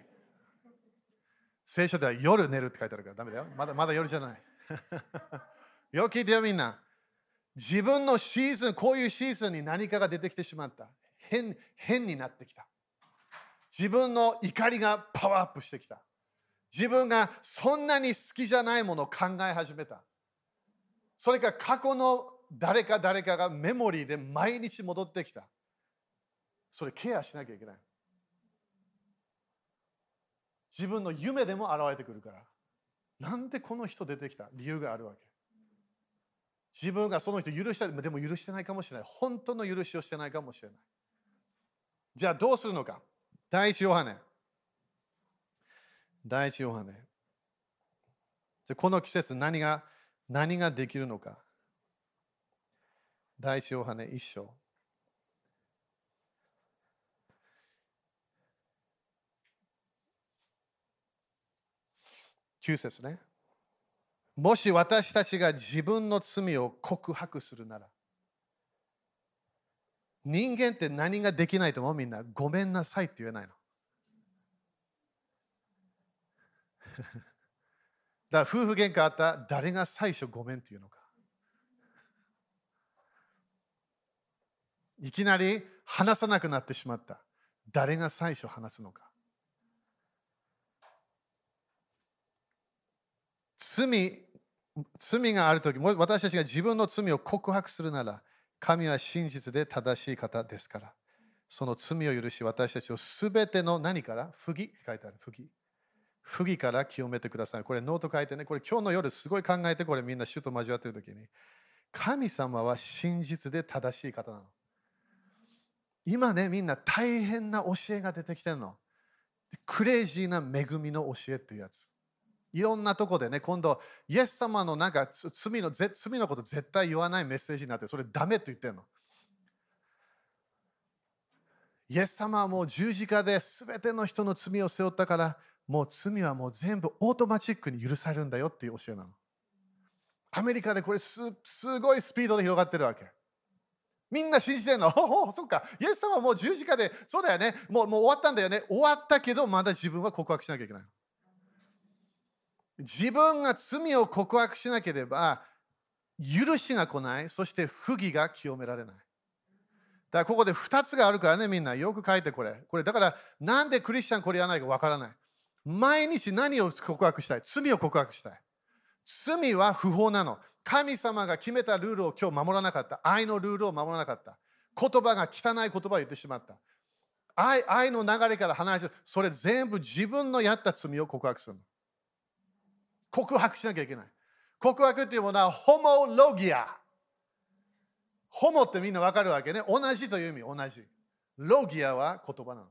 聖書では夜寝るって書いてあるからダメだよ。まだまだ夜じゃない。よく聞いてよみんな。自分のシーズンこういうシーズンに何かが出てきてしまった。変変になってきた。自分の怒りがパワーアップしてきた。自分がそんなに好きじゃないものを考え始めた。それか過去の誰か誰かがメモリーで毎日戻ってきた。それケアしなきゃいけない。自分の夢でも現れてくるから。なんでこの人出てきた？理由があるわけ。自分がその人許したでも許してないかもしれない。本当の許しをしてないかもしれない。じゃあどうするのか第一ヨハネ第一ヨハネ。じゃこの季節何が何ができるのか。第一ヨハネ一章。9節ね。もし私たちが自分の罪を告白するなら、人間って何ができないと思う？みんな、ごめんなさいって言えないの。だから夫婦喧嘩あった誰が最初ごめんっていうのか。いきなり話さなくなってしまった。誰が最初話すのか。罪罪があるとき、私たちが自分の罪を告白するなら、神は真実で正しい方ですから、その罪を許し、私たちをすべての何から？不義？書いてある、不義。不義から清めてください。これノート書いてね、これ今日の夜すごい考えて、これみんな主と交わってる時に、神様は真実で正しい方なの。今ね、みんな大変な教えが出てきてるの。クレイジーな恵みの教えっていうやつ。いろんなとこでね、今度、イエス様のなんか罪の罪のこと絶対言わないメッセージになって、それダメって言ってるの。イエス様はもう十字架で全ての人の罪を背負ったから、もう罪はもう全部オートマチックに許されるんだよっていう教えなの。アメリカでこれすごいスピードで広がってるわけ。みんな信じてるの。おお、そっか。イエス様はもう十字架で、そうだよね。もうもう終わったんだよね。終わったけど、まだ自分は告白しなきゃいけない。自分が罪を告白しなければ、許しが来ない。そして不義が清められない。だからここで2つがあるからね、みんな。よく書いてこれ。これだから、なんでクリスチャンこれやらないかわからない。毎日何を告白したい？罪を告白したい。罪は不法なの。神様が決めたルールを今日守らなかった。愛のルールを守らなかった。言葉が汚い言葉を言ってしまった。愛愛の流れから離れて、それ全部自分のやった罪を告白するの。告白しなきゃいけない。告白っていうものはホモロギア。ホモってみんなわかるわけね。同じという意味、同じ。ロギアは言葉なの。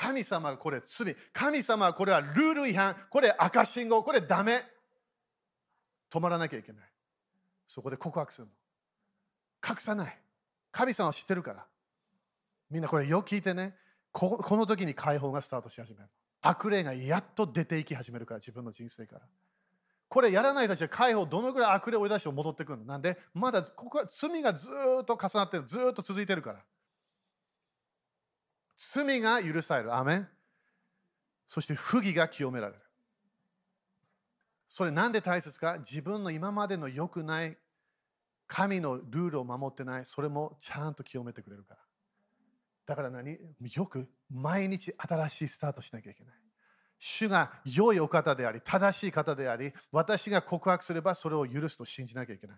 神様がこれ罪。神様はこれはルール違反。これ赤信号。これダメ。止まらなきゃいけない。そこで告白するの。隠さない。神様は知ってるから。みんなこれよく聞いてね。ここの時に解放がスタートし始める。悪霊がやっと出ていき始めるから、自分の人生から。これやらない人たちは解放どのぐらい悪霊を追い出して戻ってくるのなんでまだここは罪がずっと重なってるずっと続いてるから罪が許される。アメン。そして不義が清められる。それなんで大切か？自分の今までの良くない神のルールを守ってないそれもちゃんと清めてくれるから。だから何？よく毎日新しいスタートしなきゃいけない。主が良いお方であり、正しい方であり、私が告白すればそれを許すと信じなきゃいけない。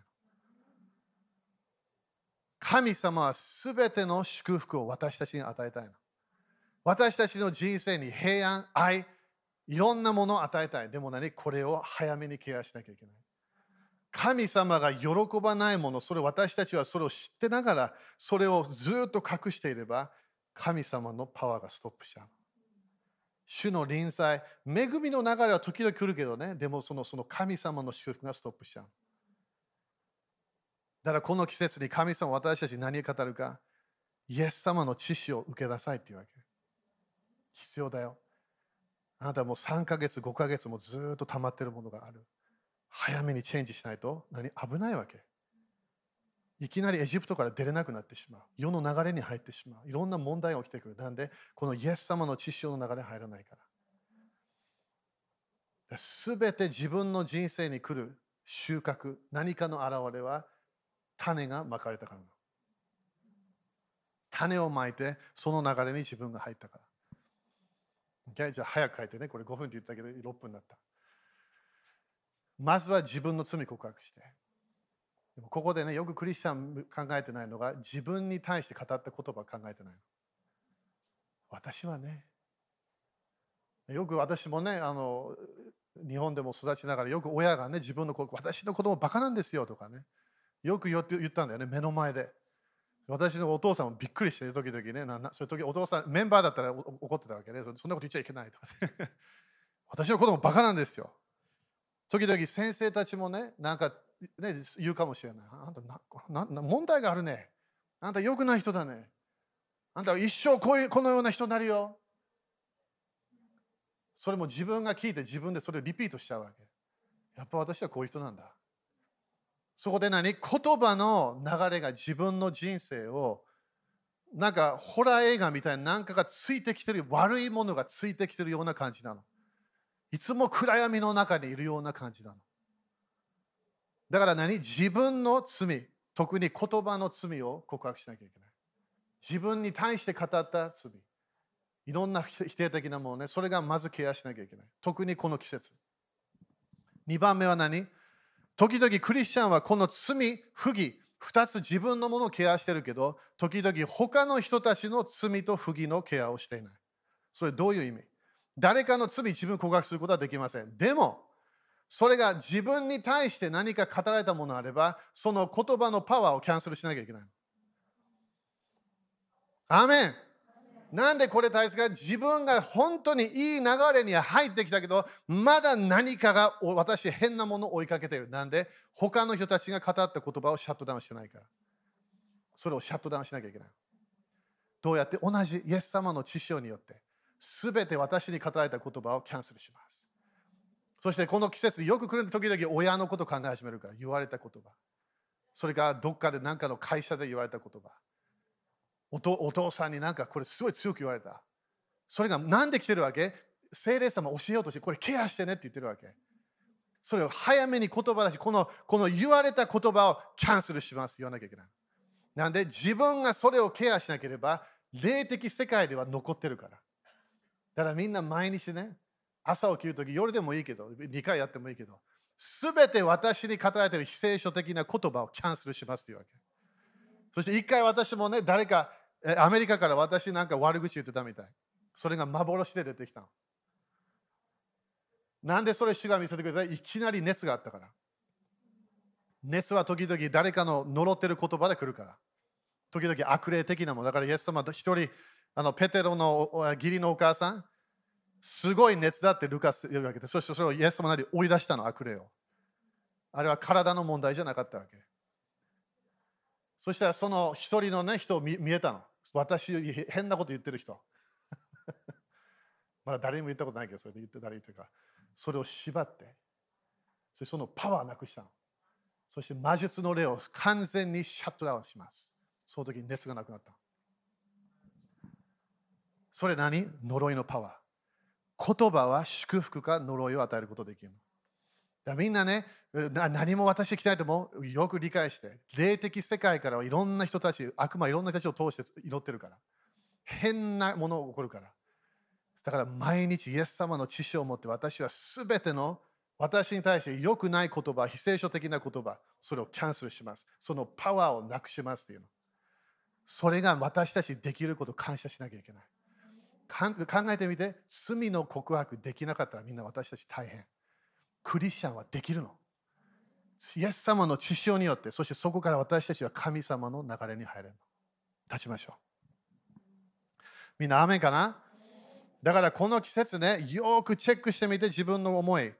神様はすべての祝福を私たちに与えたいの。私たちの人生に平安、愛、いろんなものを与えたい。でも何？これを早めにケアしなきゃいけない。神様が喜ばないもの、それ私たちはそれを知ってながら、それをずっと隠していれば、神様のパワーがストップしちゃう。主の臨在、恵みの流れは時々来るけどね、でもそのその神様の祝福がストップしちゃう。だからこの季節に神様私たち何を語るか、イエス様の知識を受けなさいっていうわけ。必要だよ。あなたもう3ヶ月、5ヶ月もずっと溜まってるものがある。早めにチェンジしないと何？危ないわけ。いきなりエジプトから出れなくなってしまう。世の流れに入ってしまう。いろんな問題が起きてくる。なんで、このイエス様の知識の流れ入らないから。すべて自分の人生に来る収穫、何かの現れは種がまかれたから種をまいて、その流れに自分が入ったから。じゃあ早く書いてね。これ5分って言ったけど6分だった。まずは自分の罪告白して。でもここでね、よくクリスチャン考えてないのが、自分に対して語った言葉考えてない私はね、よく私もね、あの日本でも育ちながら、よく親がね、自分の子、私の子供バカなんですよとかね、よく言ったんだよね、目の前で。私のお父さんもびっくりして、時々ね、なそういう時お父さん、メンバーだったら怒ってたわけで、そんなこと言っちゃいけないと、私の子供バカなんですよ。時々先生たちもね、なんかね、言うかもしれない。あんたなな問題があるね。あんた良くない人だね。あんたは一生こういうこのような人になるよ。それも自分が聞いて自分でそれをリピートしちゃうわけ。やっぱ私はこういう人なんだ。そこで何？言葉の流れが自分の人生をなんかホラー映画みたいな何かがついてきてる悪いものがついてきてるような感じなの。いつも暗闇の中にいるような感じなの。だから何？自分の罪、特に言葉の罪を告白しなきゃいけない。自分に対して語った罪。いろんな否定的なものね、それがまずケアしなきゃいけない。特にこの季節。2番目は何？時々クリスチャンはこの罪、不義、2つ自分のものをケアしてるけど、時々他の人たちの罪と不義のケアをしていない。それどういう意味？誰かの罪自分告白することはできません。でも、それが自分に対して何か語られたものがあれば、その言葉のパワーをキャンセルしなきゃいけない。アメンなんでこれ大切か自分が本当にいい流れに入ってきたけど、まだ何かが私変なものを追いかけている。なんで他の人たちが語った言葉をシャットダウンしてないから。それをシャットダウンしなきゃいけない。どうやって同じイエス様の知性によって、すべて私に語られた言葉をキャンセルします。そしてこの季節よく来る時々親のこと考え始めるから言われた言葉それからどっかで何かの会社で言われた言葉お父さんになんかこれすごい強く言われた。それが何で来てるわけ？精霊様教えようとしてこれケアしてねって言ってるわけ。それを早めに言葉だしこのこの言われた言葉をキャンセルします言わなきゃいけない。なんで自分がそれをケアしなければ霊的世界では残ってるから。だからみんな毎日ね朝起きるとき、夜でもいいけど、2回やってもいいけど、すべて私に語られている非聖書的な言葉をキャンセルしますというわけ。そして一回私もね、誰か、アメリカから私なんか悪口言ってたみたい。それが幻で出てきたの。なんでそれ主が見せてくれた？いきなり熱があったから。熱は時々誰かの呪ってる言葉で来るから。時々悪霊的なもの。だからイエス様一人あのペテロの義理のお母さん、すごい熱だってルカス言うわけで、そしてそれをイエス様なり追い出したの、悪霊を。あれは体の問題じゃなかったわけ。そしたらその一人の、ね、人を見見えたの。私より、変なこと言ってる人。まだ誰にも言ったことないけど、それで言って誰言ってるか。それを縛って、そしてそのパワーなくしたの。そして魔術の霊を完全にシャットダウンします。その時に熱がなくなった。それ何？呪いのパワー。言葉は祝福か呪いを与えることができるだみんなね、何も私きたいともよく理解して、霊的世界からはいろんな人たち、悪魔いろんな人たちを通して祈ってるから。変なものが起こるから。だから毎日イエス様の知識を持って私はすべての私に対して良くない言葉、非聖書的な言葉、それをキャンセルします。そのパワーをなくしますっていうの。それが私たちできることを感謝しなきゃいけない。考えてみて、罪の告白できなかったらみんな私たち大変。クリスチャンはできるの。イエス様の知識によって、そしてそこから私たちは神様の流れに入れるの。立ちましょう。みんな、雨かな？だからこの季節ね、よくチェックしてみて自分の思い、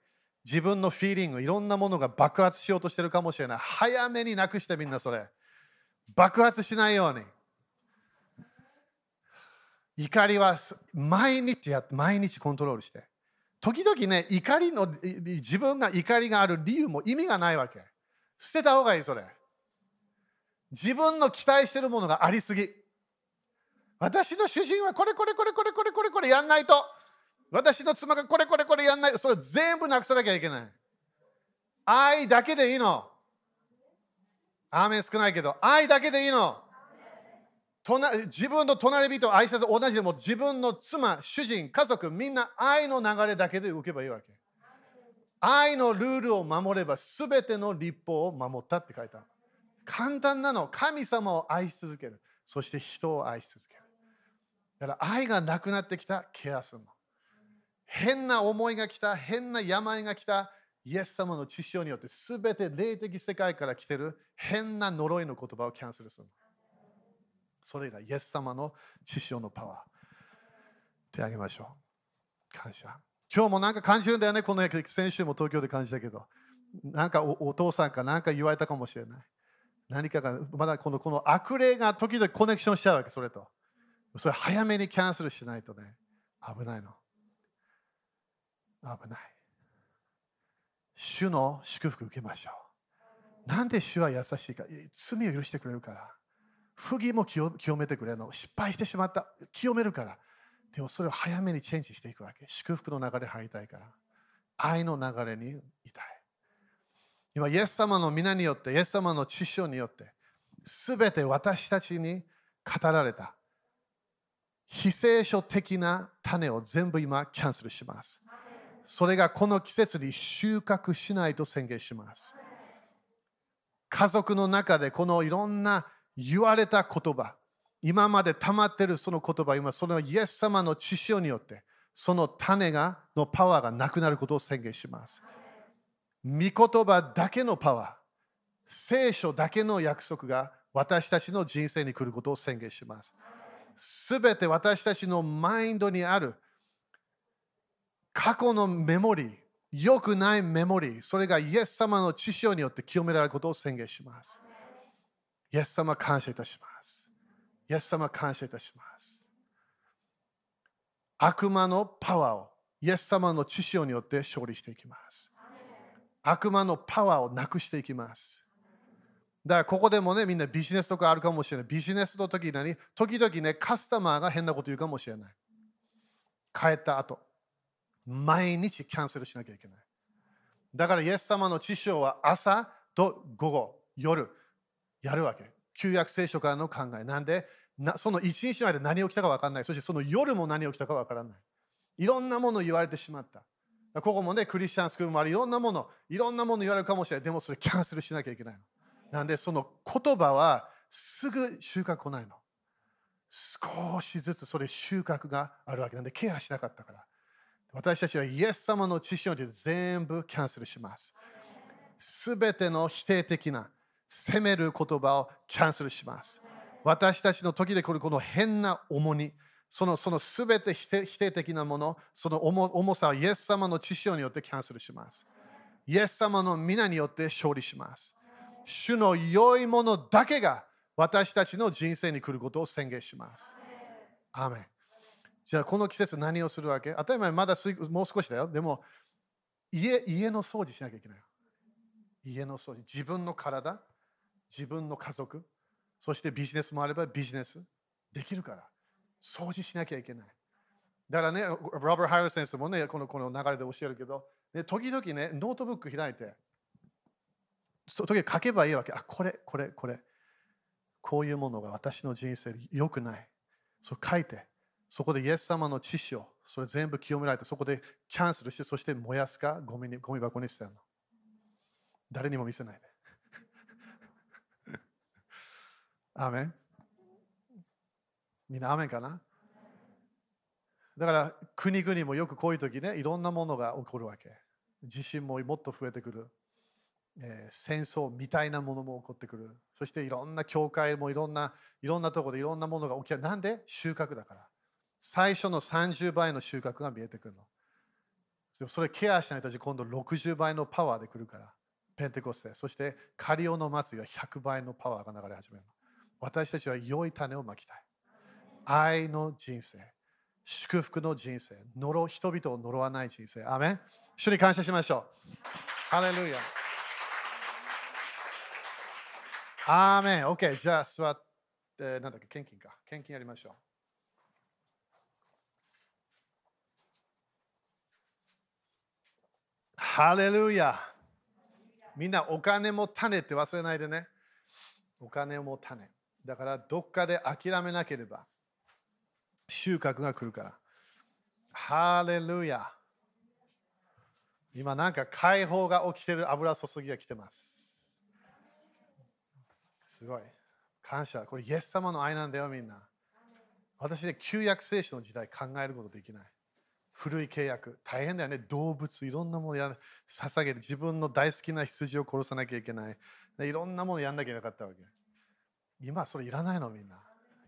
自分のフィーリング、いろんなものが爆発しようとしてるかもしれない。早めになくしてみんなそれ。爆発しないように。怒りは毎日やって毎日コントロールして。時々ね、怒りの、自分が怒りがある理由も意味がないわけ。捨てた方がいい、それ。自分の期待してるものがありすぎ。私の主人はこれこれこれこれこれこれこれやんないと。私の妻がこれこれこれやんない。それ全部なくさなきゃいけない。愛だけでいいの。アーメン少ないけど、愛だけでいいの。自分の隣人を愛さず同じでも自分の妻、主人、家族、みんな愛の流れだけで受けばいいわけ。愛のルールを守れば全ての立法を守ったって書いてある。簡単なの。神様を愛し続ける。そして人を愛し続ける。だから愛がなくなってきたケアするの。変な思いが来た、変な病が来た、イエス様の知識によって全て霊的世界から来てる変な呪いの言葉をキャンセルするの。それがイエス様の知識のパワー。手あげましょう。感謝。今日もなんか感じるんだよね、この先週も東京で感じたけど。なんかお父さんかなんか言われたかもしれない。何かが、まだこのこの悪霊が時々コネクションしちゃうわけ、それと。それ早めにキャンセルしないとね、危ないの。危ない。主の祝福受けましょう。なんで主は優しいか罪を許してくれるから。不義も清めてくれるの。失敗してしまった。清めるから。でもそれを早めにチェンジしていくわけ。祝福の流れ入りたいから。愛の流れにいたい。今、イエス様の皆によって、イエス様の知識によって、すべて私たちに語られた非聖書的な種を全部今キャンセルします。それがこの季節に収穫しないと宣言します。家族の中でこのいろんな言われた言葉、今まで溜まってるその言葉、今そのイエス様の知識によって、その種がのパワーがなくなることを宣言します。御言葉だけのパワー、聖書だけの約束が私たちの人生に来ることを宣言します。すべて私たちのマインドにある過去のメモリー、良くないメモリー、それがイエス様の知識によって清められることを宣言します。イエス様感謝いたします。イエス様感謝いたします。悪魔のパワーをイエス様の知識によって勝利していきます。悪魔のパワーをなくしていきます。だからここでもね、みんなビジネスとかあるかもしれない。ビジネスの時に時々ね、カスタマーが変なこと言うかもしれない。帰った後。毎日キャンセルしなきゃいけない。だから、イエス様の知識は朝と午後、夜、やるわけ。旧約聖書からの考え。なんで、なその一日の間何起きたか分からない。そしてその夜も何起きたか分からない。いろんなもの言われてしまった。ここもね、クリスチャンスクールもあるいろんなもの、いろんなもの言われるかもしれない。でもそれキャンセルしなきゃいけないの。なんで、その言葉はすぐ収穫来ないの。少しずつそれ収穫があるわけなんで、ケアしなかったから。私たちはイエス様の知識を全部キャンセルします。すべての否定的な責める言葉をキャンセルします。私たちの時で来るこの変な重荷、そのその全て否定的なもの、その重さをイエス様の知識によってキャンセルします。イエス様の皆によって勝利します。主の良いものだけが私たちの人生に来ることを宣言します。アーメじゃあこの季節何をするわけ？当たり前まだもう少しだよ。でも家家の掃除しなきゃいけない。家の掃除。自分の体、自分の家族、そしてビジネスもあればビジネスできるから。掃除しなきゃいけない。だからね、ロバー・ハイル先生もね、このこの流れで教えるけど、ね、時々ね、ノートブック開いて、そ時々書けばいいわけ。あ、これ、これ、これ。こういうものが私の人生で良くない。そう書いて、そこでイエス様の知識を、それ全部清められて、そこでキャンセルして、そして燃やすか、ゴミにゴミ箱に捨てるの。誰にも見せないで。アーメンみんなアメンかな？だから国々もよくこういう時ね、いろんなものが起こるわけ。地震ももっと増えてくる。えー戦争みたいなものも起こってくる。そしていろんな教会もいろんないろんなところでいろんなものが起きる。なんで？収穫だから。最初の30倍の収穫が見えてくるの。それケアしないと今度60倍のパワーで来るから。ペンテコステ。そしてカリオの祭りが100倍のパワーが流れ始めるの。私たちは良い種をまきたい。愛の人生。祝福の人生。呪人々を呪わない人生。アーメン主に感謝しましょう。ハレルヤ。アーメン。OK。じゃあ座って、なんだっけ、献金か。献金やりましょう。ハレルヤ。みんなお金も種って忘れないでね。お金も種。だからどっかで諦めなければ収穫が来るから。ハレルヤ。今なんか解放が起きてる油注ぎが来てます。すごい。感謝。これイエス様の愛なんだよみんな。私で旧約聖書の時代考えることできない。古い契約。大変だよね。動物、いろんなものや捧げて自分の大好きな羊を殺さなきゃいけない。いろんなものやんなきゃいけなかったわけ。今それいらないのみんな。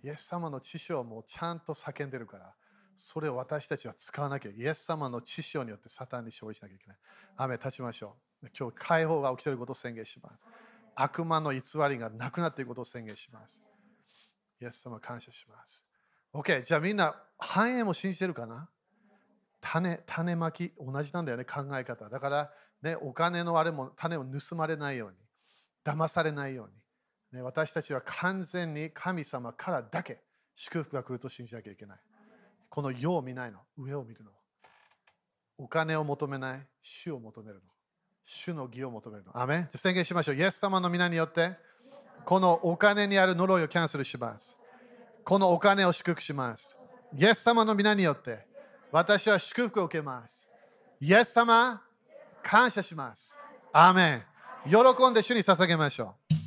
イエス様の知識をもうちゃんと叫んでるから。それを私たちは使わなきゃ。イエス様の知識によってサタンに勝利しなきゃいけない。雨立ちましょう。今日解放が起きていることを宣言します。悪魔の偽りがなくなっていることを宣言します。イエス様感謝します。OK、じゃあみんな繁栄も信じてるかな？種、種まき、同じなんだよね、考え方。だから、ね、お金のあれも種を盗まれないように、騙されないように、ね、私たちは完全に神様からだけ祝福が来ると信じなきゃいけない。この世を見ないの、上を見るの。お金を求めない、主を求めるの。主の義を求めるの。アメン宣言しましょう。イエス様の皆によって、このお金にある呪いをキャンセルします。このお金を祝福します。イエス様の皆によって、私は祝福を受けます。イエス様、感謝します。アーメン。喜んで主に捧げましょう。